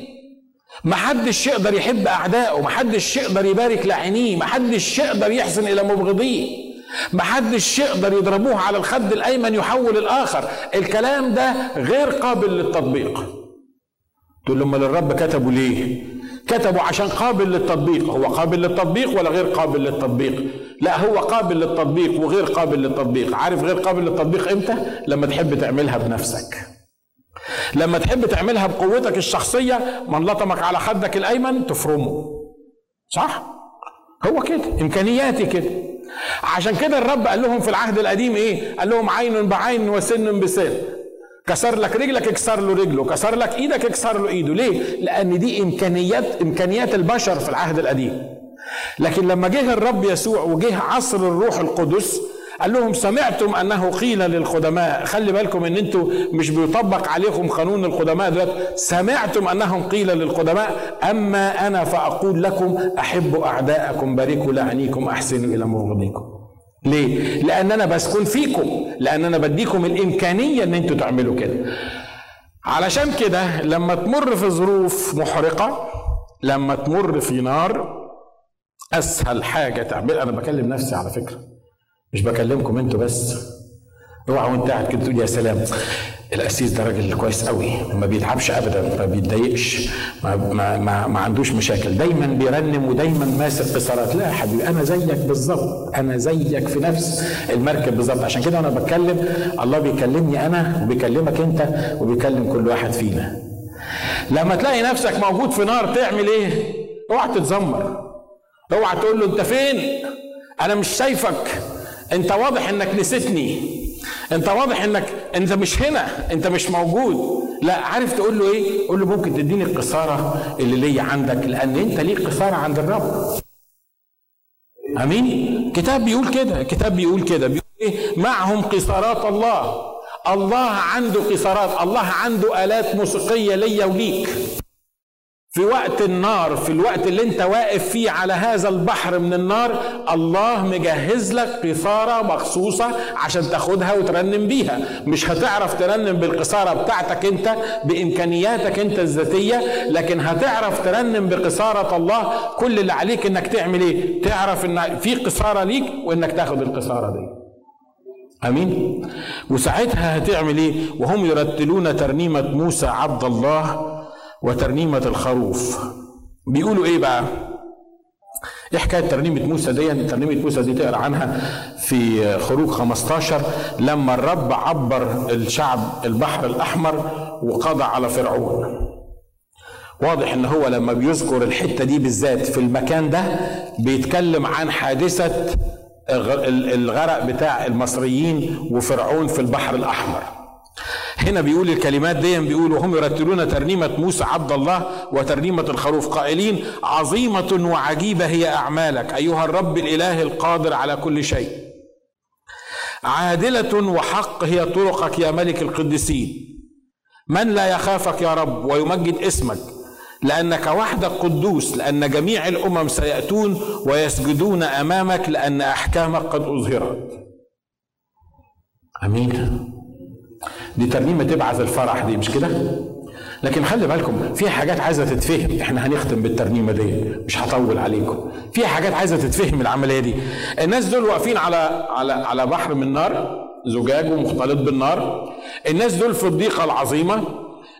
محدش يقدر يحب أعدائه محدش يقدر يبارك لعينيه محدش يقدر يحسن إلى مبغضيه. محدش يقدر يضربوه على الخد الأيمن يحول الآخر. الكلام ده غير قابل للتطبيق. تقول لهم الرب كتبوا ليه؟ كتبوا عشان قابل للتطبيق. هو قابل للتطبيق ولا غير قابل للتطبيق؟ لا هو قابل للتطبيق وغير قابل للتطبيق. عارف غير قابل للتطبيق إمتى؟ لما تحب تعملها بنفسك. لما تحب تعملها بقوتك الشخصية من لطمك على خدك الأيمن تفرمه. صح؟ هو كده إمكانياتي كده. عشان كده الرب قال لهم في العهد القديم إيه؟ قال لهم عين بعين وسن بسن. كسر لك رجلك اكسر له رجله. كسر لك إيدك اكسر له إيده. ليه؟ لأن دي إمكانيات إمكانيات البشر في العهد القديم. لكن لما جه الرب يسوع وجه عصر الروح القدس قال لهم سمعتم أنه قيل للقدماء خلي بالكم إن أنتوا مش بيطبق عليكم قانون القدماء دلوقتي سمعتم أنهم قيل للقدماء أما أنا فأقول لكم احبوا أعداءكم باركوا لعنيكم أحسنوا إلى مبغضيكم ليه؟ لأن أنا بسكن فيكم، لأن أنا بديكم الإمكانية إن أنتوا تعملوا كده. علشان كده لما تمر في ظروف محرقة، لما تمر في نار، أسهل حاجة تعمل أنا بكلم نفسي على فكرة. مش بكلمكم أنتوا بس. اوعى وانت قاعد كده تقول يا سلام. القسيس ده راجل كويس قوي ما بيتعبش ابدا ما بيتضايقش ما, ما, ما, ما عندوش مشاكل. دايما بيرنم ودايما ماسك قصارات لا يا حبيبي أنا زيك بالظبط أنا زيك في نفس المركب بالظبط. عشان كده أنا بتكلم الله بيكلمني أنا وبيكلمك أنت وبيكلم كل واحد فينا. لما تلاقي نفسك موجود في نار تعمل إيه؟ اوعى تتذمر. اوعى تقول له أنت فين؟ أنا مش شايفك. انت واضح انك نسيتني. انت واضح انك انت مش هنا انت مش موجود. لا عارف تقول له إيه؟ قول له ممكن تديني القصارة اللي ليا عندك لأن انت ليك قصارة عند الرب. آمين؟ كتاب بيقول كده كتاب بيقول كده. بيقول إيه؟ معهم قصارات الله. الله عنده قصارات الله عنده آلات موسيقية ليا وليك. في وقت النار في الوقت اللي انت واقف فيه على هذا البحر من النار الله مجهز لك قصارة مخصوصة عشان تاخدها وترنم بيها. مش هتعرف ترنم بالقصارة بتاعتك انت بإمكانياتك انت الذاتية لكن هتعرف ترنم بقصارة الله. كل اللي عليك انك تعمل إيه؟ تعرف ان في قصارة ليك وانك تاخد القصارة دي. آمين؟ وساعتها هتعمل إيه؟ وهم يرتلون ترنيمة موسى عبد الله وترنيمة الخروف. بيقولوا إيه بقى؟ إيه حكاية ترنيمة موسى دي؟ ترنيمة موسى دي تقرأ عنها في خروج 15 لما الرب عبر الشعب البحر الأحمر وقضى على فرعون. واضح إن هو لما بيذكر الحتة دي بالذات في المكان ده بيتكلم عن حادثة الغرق بتاع المصريين وفرعون في البحر الأحمر. هنا بيقول الكلمات دي بيقول وهم يرتلون ترنيمة موسى عبد الله وترنيمة الخروف قائلين عظيمة وعجيبة هي أعمالك أيها الرب الإله القادر على كل شيء. عادلة وحق هي طرقك يا ملك القديسين. من لا يخافك يا رب ويمجد اسمك؟ لأنك وحدك قدوس لأن جميع الأمم سيأتون ويسجدون أمامك لأن أحكامك قد أظهرت. أمين. دي ترنيمه تبعث الفرح دي مش كده؟ لكن خلي بالكم في حاجات عايزة تتفهم. إحنا هنختم بالترنيمه دي مش هطول عليكم. في حاجات عايزة تتفهم العملية دي. الناس دول واقفين على على على بحر من نار زجاج ومختلط بالنار. الناس دول في الضيقة العظيمة.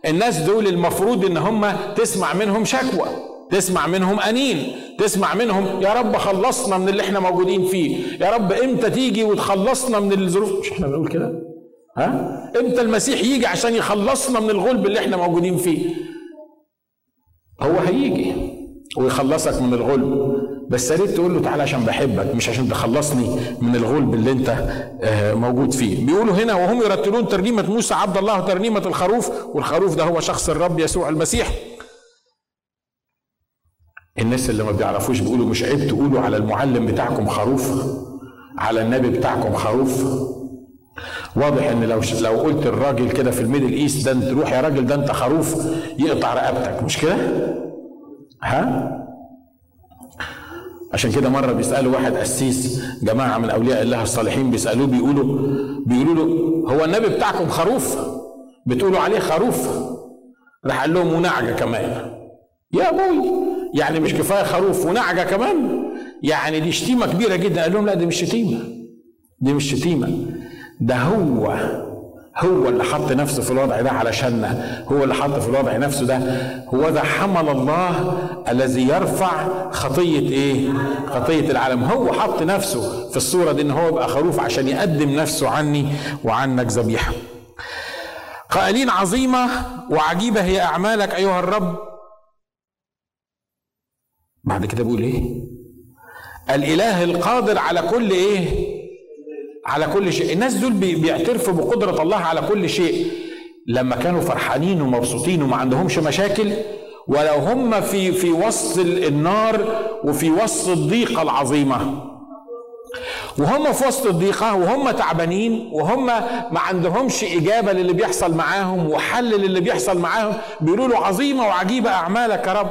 الناس دول المفروض إن هم تسمع منهم شكوى تسمع منهم أنين تسمع منهم يا رب خلصنا من اللي إحنا موجودين فيه. يا رب إمتى تيجي وتخلصنا من الظروف؟ مش إحنا بنقول كده؟ ها؟ إمتى المسيح يجي عشان يخلصنا من الغلب اللي إحنا موجودين فيه؟ هو هيجي ويخلصك من الغلب. بس يا ريت تقول له تعالى عشان بحبك مش عشان تخلصني من الغلب اللي انت آه، موجود فيه. بيقولوا هنا وهم يرتلون ترنيمة موسى عبد الله ترنيمة الخروف والخروف ده هو شخص الرب يسوع المسيح. الناس اللي ما بيعرفوش بيقولوا مش عيب تقولوا على المعلم بتاعكم خروف على النبي بتاعكم خروف. واضح إن لو لو قلت الراجل كده في ال Middle East ده أنت روح يا راجل ده أنت خروف يقطع رقبتك مش كده؟ ها؟ عشان كده مرة بيسألوا واحد قسيس جماعة من أولياء الله الصالحين بيسألوه بيقولوا بيقولوا له هو النبي بتاعكم خروف؟ بتقولوا عليه خروف؟ راح قال لهم ونعجة كمان يا أبوي يعني مش كفاية خروف ونعجة كمان يعني دي شتيمة كبيرة جدا قال لهم لا دي مش شتيمة دي مش شتيمة ده هو هو اللي حط نفسه في الوضع ده علشاننا. هو اللي حط في الوضع نفسه ده. هو ده حمل الله الذي يرفع خطية إيه؟ خطية العالم. هو حط نفسه في الصورة دي إن هو يبقى خروف عشان يقدم نفسه عني وعنك ذبيحة. قائلين عظيمة وعجيبة هي أعمالك أيها الرب. بعد كده بيقول إيه؟ الإله القادر على كل إيه؟ على كل شيء. الناس دول بيعترفوا بقدرة الله على كل شيء. لما كانوا فرحانين ومبسوطين وما عندهمش مشاكل ولو هم في في وسط النار وفي وسط الضيقة العظيمة. وهم في وسط الضيقة وهم تعبانين وهم ما عندهمش إجابة للي بيحصل معاهم وحل للي بيحصل معاهم. بيقولوا له عظيمة وعجيبة أعمالك يا رب.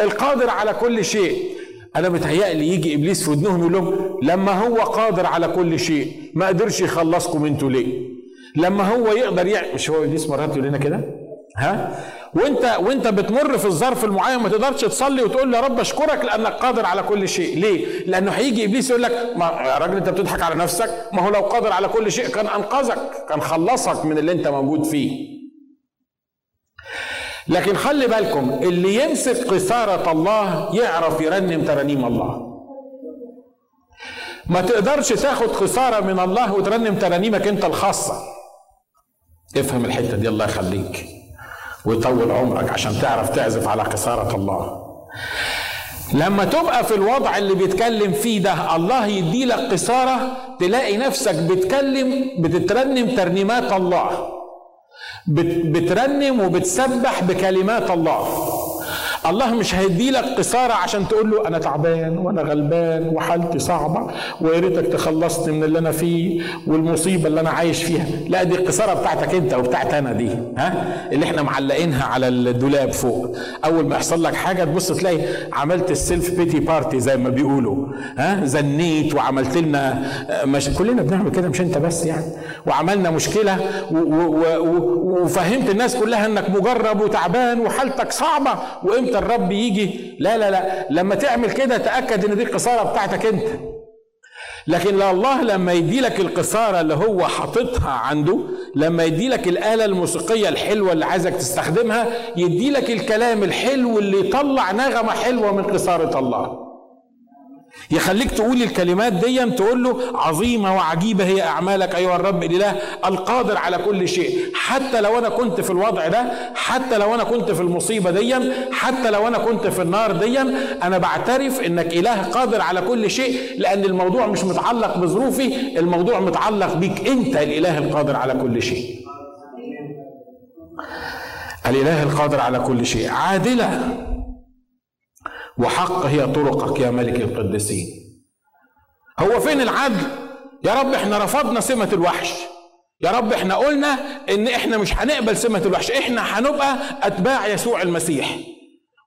القادر على كل شيء. أنا متهيألي يجي إبليس في ودنهم يقول لهم لما هو قادر على كل شيء ما قدرش يخلصكم أنتوا ليه؟ لما هو يقدر يعمل مش هو إبليس مرات يقول لنا كده؟ ها؟ وأنت وأنت بتمر في الظرف المعين ما تقدرش تصلي وتقول يا رب أشكرك لأنك قادر على كل شيء. ليه؟ لأنه هيجي إبليس يقول لك ما يا راجل أنت بتضحك على نفسك؟ ما هو لو قادر على كل شيء كان أنقذك كان خلصك من اللي أنت موجود فيه. لكن خلي بالكم اللي يمسك قصارة الله يعرف يرنم ترانيم الله. ما تقدرش تاخد قصارة من الله وترنم ترانيمك انت الخاصة. افهم الحتة دي الله يخليك. ويطول عمرك عشان تعرف تعزف على قصارة الله لما تبقى في الوضع اللي بيتكلم فيه ده الله يدي لك قصارة تلاقي نفسك بتكلم بتترنم ترنيمات الله. بترنم وبتسبح بكلمات الله. الله مش هيدي لك قصارة عشان تقول له أنا تعبان وأنا غلبان وحالتي صعبة ويا ريتك تخلصني من اللي أنا فيه والمصيبة اللي أنا عايش فيها. لا دي القيثارة بتاعتك أنت وبتاعت أنا دي ها؟ اللي إحنا معلقينها على الدولاب فوق. أول ما يحصل لك حاجة تبص تلاقي عملت ال self-pity party زي ما بيقولوا ها؟ زنيت وعملت لنا مش كلنا بنعمل كده مش أنت بس يعني. وعملنا مشكلة وفهمت الناس كلها إنك مجرب وتعبان وحالتك صعبة وإمتى إمتى الرب يجي. لا لا لا. لما تعمل كده تأكد إن دي القيثارة بتاعتك أنت. لكن الله لما يدي لك القصارة اللي هو حاططها عنده لما يدي لك الآلة الموسيقية الحلوة اللي عايزك تستخدمها يدي لك الكلام الحلو اللي يطلع نغمة حلوة من قصارة الله. يخليك تقول الكلمات دي تقول له عظيمة وعجيبة هي أعمالك أيها الرب الإله القادر على كل شيء. حتى لو أنا كنت في الوضع ده حتى لو أنا كنت في المصيبة دي حتى لو أنا كنت في النار دي أنا بعترف إنك إله قادر على كل شيء لأن الموضوع مش متعلق بظروفي الموضوع متعلق بيك أنت الإله القادر على كل شيء. الإله القادر على كل شيء. عادلة. وحق هي طرقك يا ملك القديسين. هو فين العدل؟ يا رب إحنا رفضنا سمة الوحش. يا رب إحنا قلنا إن إحنا مش هنقبل سمة الوحش إحنا هنبقى أتباع يسوع المسيح.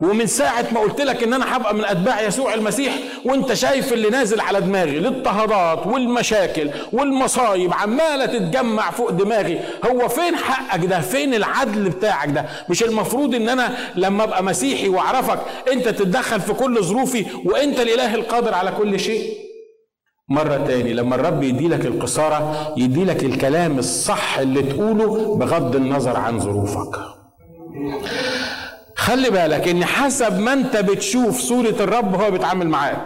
ومن ساعة ما قلت لك إن أنا هبقى من أتباع يسوع المسيح وأنت شايف اللي نازل على دماغي الاضطهادات والمشاكل والمصايب عمالة تتجمع فوق دماغي. هو فين حقك ده؟ فين العدل بتاعك ده؟ مش المفروض إن أنا لما أبقى مسيحي وأعرفك أنت تتدخل في كل ظروفي وأنت الإله القادر على كل شيء؟ مرة تاني لما الرب يدي لك القصارة يدي لك الكلام الصح اللي تقوله بغض النظر عن ظروفك. خلي بالك إن حسب ما أنت بتشوف صورة الرب هو بيتعامل معاك.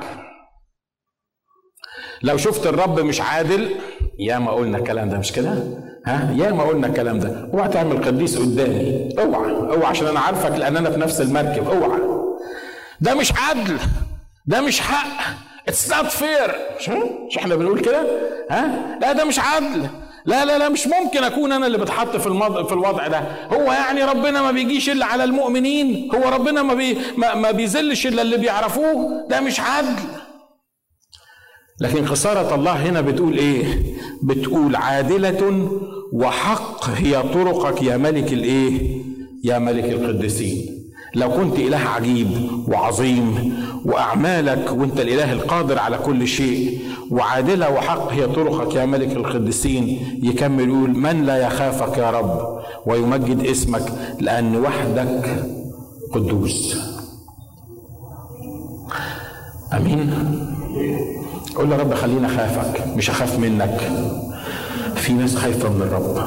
لو شفت الرب مش عادل يا ما قلنا الكلام ده مش كده؟ ها؟ يا ما قلنا الكلام ده. اوعى تعمل قديس قدامي. اوعى اوعى عشان أنا عارفك لأن أنا في نفس المركب. اوعى. ده مش عدل. ده مش حق. it's not fair مش إحنا بنقول كده؟ ها؟ لا ده مش عدل. لا لا لا مش ممكن أكون أنا اللي بتحط في المض... في الوضع ده. هو يعني ربنا ما بيجيش إلا على المؤمنين هو ربنا ما بي... ما, ما بيذلش إلا اللي بيعرفوه. ده مش عدل. لكن خسارة الله هنا بتقول إيه؟ بتقول عادلة وحق هي طرقك يا ملك الإيه؟ يا ملك القديسين. لو كنت إله عجيب وعظيم وأعمالك وأنت الإله القادر على كل شيء وعادلة وحق هي طرقك يا ملك القديسين يكمل يقول من لا يخافك يا رب؟ ويمجد اسمك لأن وحدك قدوس. أمين. قول يا رب خليني أخافك مش أخاف منك. في ناس خايفة من الرب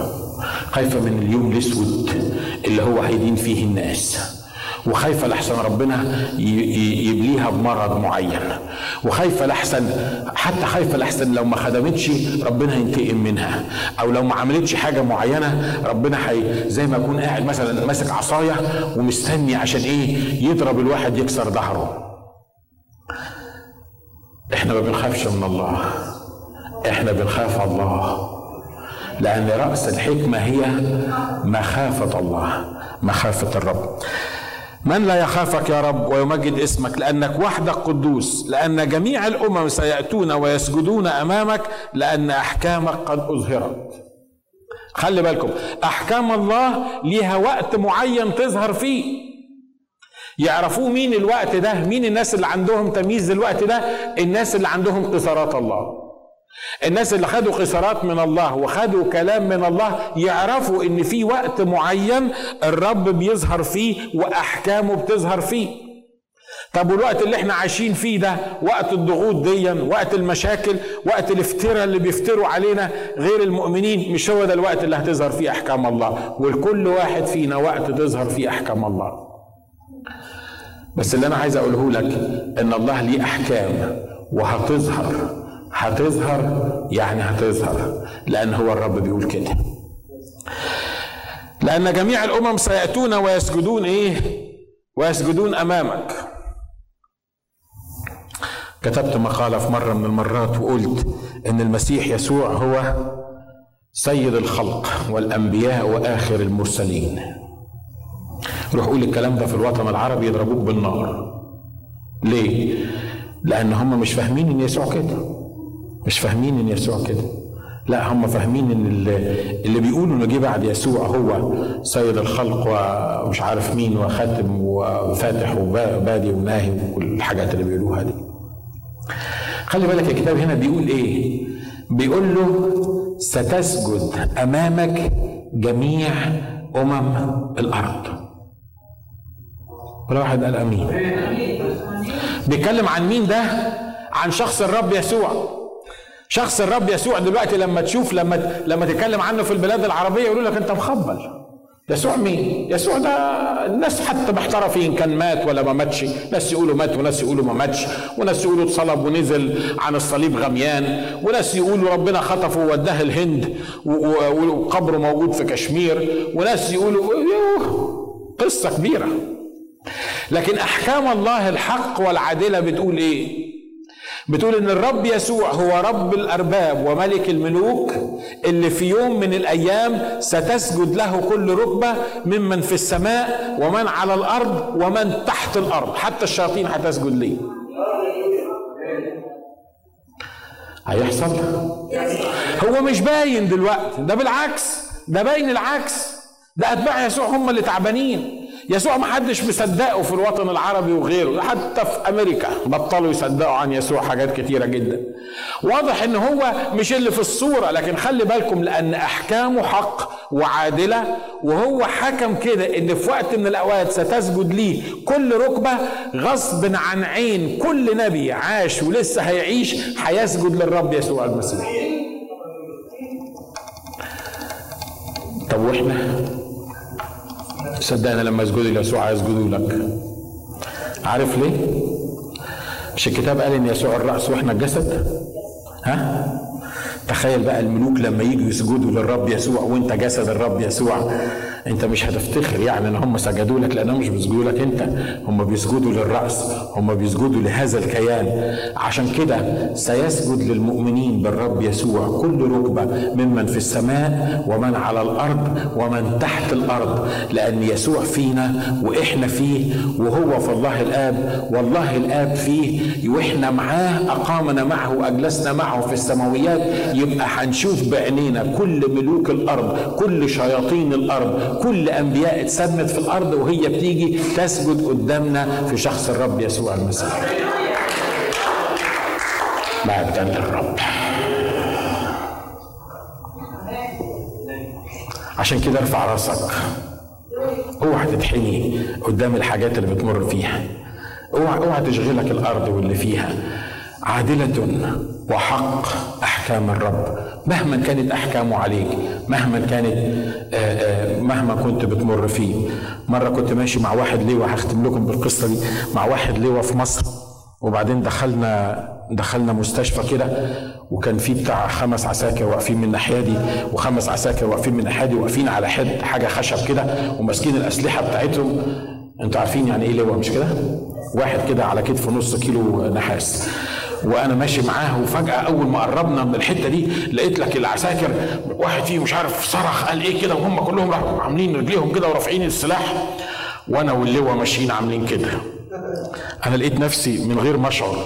خايفة من اليوم الأسود اللي هو هيدين فيه الناس. وخايفه لحسن ربنا يبليها بمرض معين. وخايفه لحسن حتى خايفه لحسن لو ما خدمتش ربنا هينتقم منها. أو لو ما عملتش حاجة معينة ربنا حي زي ما يكون قاعد مثلا ماسك عصاية ومستني عشان إيه؟ يضرب الواحد يكسر ظهره. إحنا ما بنخافش من الله. إحنا بنخاف الله. لأن رأس الحكمة هي مخافة الله مخافة الرب. من لا يخافك يا رب ويمجد اسمك؟ لأنك وحدك قدوس لأن جميع الأمم سيأتون ويسجدون أمامك لأن أحكامك قد أظهرت. خلي بالكم أحكام الله ليها وقت معين تظهر فيه. يعرفوه مين الوقت ده؟ مين الناس اللي عندهم تمييز الوقت ده؟ الناس اللي عندهم قصارات الله. الناس اللي خدوا قصارات من الله وخدوا كلام من الله يعرفوا إن في وقت معين الرب بيظهر فيه وأحكامه بتظهر فيه. طب والوقت اللي إحنا عايشين فيه ده وقت الضغوط دي وقت المشاكل وقت الافتراء اللي بيفتروا علينا غير المؤمنين مش هو ده الوقت اللي هتظهر فيه أحكام الله. ولكل واحد فينا وقت تظهر فيه أحكام الله. بس اللي أنا عايز أقوله لك إن الله ليه أحكام وهتظهر. هتظهر؟ يعني هتظهر. لأن هو الرب بيقول كده. لأن جميع الأمم سيأتون ويسجدون إيه؟ ويسجدون أمامك. كتبت مقالة في مرة من المرات وقلت إن المسيح يسوع هو سيد الخلق والأنبياء وآخر المرسلين. روح قول الكلام ده في الوطن العربي يضربوك بالنار. ليه؟ لأن هم مش فاهمين إن يسوع كده. مش فاهمين إن يسوع كده. لا هم فاهمين إن اللي بيقولوا إنه جه بعد يسوع هو سيد الخلق ومش عارف مين وخاتم وفاتح وبادي وناهي وكل الحاجات اللي بيقولوها دي. خلي بالك الكتاب هنا بيقول إيه؟ بيقول له ستسجد أمامك جميع أمم الأرض. ولا واحد قال آمين. بيتكلم عن مين ده؟ عن شخص الرب يسوع. شخص الرب يسوع دلوقتي لما تشوف لما لما تتكلم عنه في البلاد العربية يقولوا لك أنت مخبل يسوع مين؟ يسوع ده الناس حتى إن كان مات ولا ما ماتش، ناس يقولوا مات وناس يقولوا ما ماتش، وناس يقولوا اتصلب ونزل عن الصليب غميان، وناس يقولوا ربنا خطفه ووداه الهند وقبره موجود في كشمير، وناس يقولوا قصة كبيرة. لكن أحكام الله الحق والعادلة بتقول إيه؟ بتقول إن الرب يسوع هو رب الأرباب وملك الملوك اللي في يوم من الأيام ستسجد له كل ركبة ممن في السماء ومن على الأرض ومن تحت الأرض. حتى الشياطين هتسجد ليه؟ هيحصل. هو مش باين دلوقتي ده بالعكس ده باين العكس. ده أتباع يسوع هم اللي تعبانين. يسوع ما حدش مصدقه في الوطن العربي وغيره حتى في أمريكا بطلوا يصدقوا عن يسوع حاجات كتيرة جدا. واضح إن هو مش اللي في الصورة لكن خلي بالكم لأن أحكامه حق وعادلة وهو حكم كده إن في وقت من الأوقات ستسجد ليه كل ركبة غصب عن عين كل نبي عاش ولسه هيعيش هيسجد للرب يسوع المسيح. طب وإحنا؟ صدقني لما يسجدوا ليسوع هيسجدوا لك عارف ليه؟ مش الكتاب قال إن يسوع الرأس وإحنا الجسد؟ ها؟ تخيل بقى الملوك لما يجوا يسجدوا للرب يسوع وإنت جسد الرب يسوع انت مش هتفتخر يعني ان هم سجدوا لك لانهم مش بيسجدوا لك انت هم بيسجدوا للرأس هم بيسجدوا لهذا الكيان. عشان كده سيسجد للمؤمنين بالرب يسوع كل ركبة ممن في السماء ومن على الأرض ومن تحت الأرض لأن يسوع فينا وإحنا فيه وهو في الله الآب والله الآب فيه وإحنا معاه أقامنا معه واجلسنا معه في السماويات. يبقى هنشوف بعينينا كل ملوك الأرض كل شياطين الأرض كل أنبياء اتسمت في الأرض وهي بتيجي تسجد قدامنا في شخص الرب يسوع المسيح. مجدا للرب عشان كده ارفع راسك. اوعى تتحني قدام الحاجات اللي بتمر فيها. اوعى اوعى تشغلك الأرض واللي فيها. عادلة وحق أحكام الرب. مهما كانت أحكامه عليك مهما كانت آه، آه، مهما كنت بتمر فيه. مرة كنت ماشي مع واحد لواء هختم لكم بالقصة دي مع واحد لواء في مصر وبعدين دخلنا دخلنا مستشفى كده وكان في بتاع خمس عساكر واقفين من الناحية دي وخمس عساكر واقفين من الناحية دي واقفين على حد حاجة خشب كده وماسكين الأسلحة بتاعتهم. أنتوا عارفين يعني إيه لواء مش كده؟ واحد كده على كتفه نص كيلو نحاس. وأنا ماشي معاه وفجأة اول ما قربنا من الحتة دي لقيت لك العساكر واحد فيهم مش عارف صرخ قال إيه كده؟ وهم كلهم راحوا عاملين رجليهم كده ورافعين السلاح. وأنا واللواء ماشيين عاملين كده. أنا لقيت نفسي من غير ما اشعر.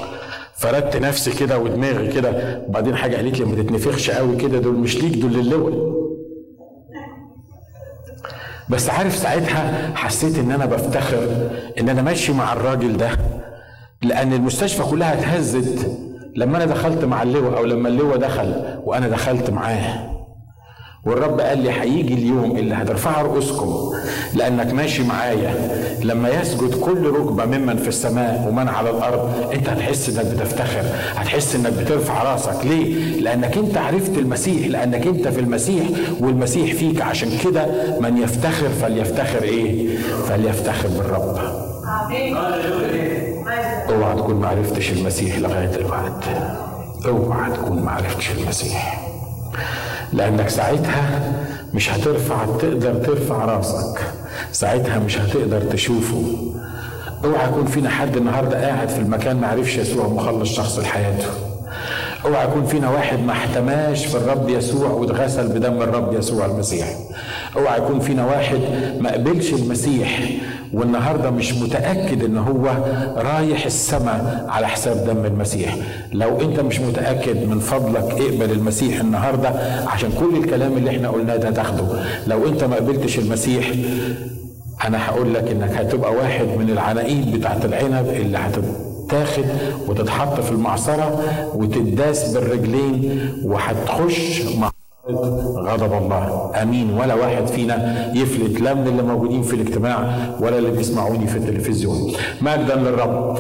فردت نفسي كده ودماغي كده. وبعدين حاجة قالت لي ما تتنفخش قوي كده دول مش ليك دول للواء. بس عارف ساعتها حسيت ان أنا بفتخر ان أنا ماشي مع الراجل ده. لأن المستشفى كلها اتهزت لما أنا دخلت مع اللواء أو لما اللواء دخل وأنا دخلت معاه. والرب قال لي هيجي اليوم اللي هترفعوا رؤوسكم لأنك ماشي معايا. لما يسجد كل ركبة ممن في السماء ومن على الأرض أنت هتحس إنك بتفتخر هتحس إنك بترفع رأسك. ليه؟ لأنك أنت عرفت المسيح لأنك أنت في المسيح والمسيح فيك. عشان كده من يفتخر فليفتخر إيه؟ فليفتخر بالرب. اوعى تكون ما عرفتش المسيح لغاية دلوقتي اوعى تكون ما عرفتش المسيح. لأنك ساعتها مش هترفع تقدر ترفع راسك. ساعتها مش هتقدر تشوفه. اوعى يكون فينا حد النهارده قاعد في المكان ما عرفش يسوع مخلص شخص لحياته. اوعى يكون فينا واحد ما احتماش في الرب يسوع واتغسل بدم الرب يسوع المسيح. اوعى يكون فينا واحد ما قبلش المسيح والنهاردة مش متأكد إن هو رايح السماء على حساب دم المسيح. لو أنت مش متأكد من فضلك اقبل المسيح النهارده عشان كل الكلام اللي إحنا قلناه ده تاخده. لو أنت ما قبلتش المسيح أنا هقول لك إنك هتبقى واحد من العناقيد بتاعت العنب اللي هتتاخد وتتحط في المعصرة وتداس بالرجلين وهتخش مع غضب الله. أمين. ولا واحد فينا يفلت. لا من اللي موجودين في الاجتماع ولا اللي بيسمعوني في التلفزيون. مجدا للرب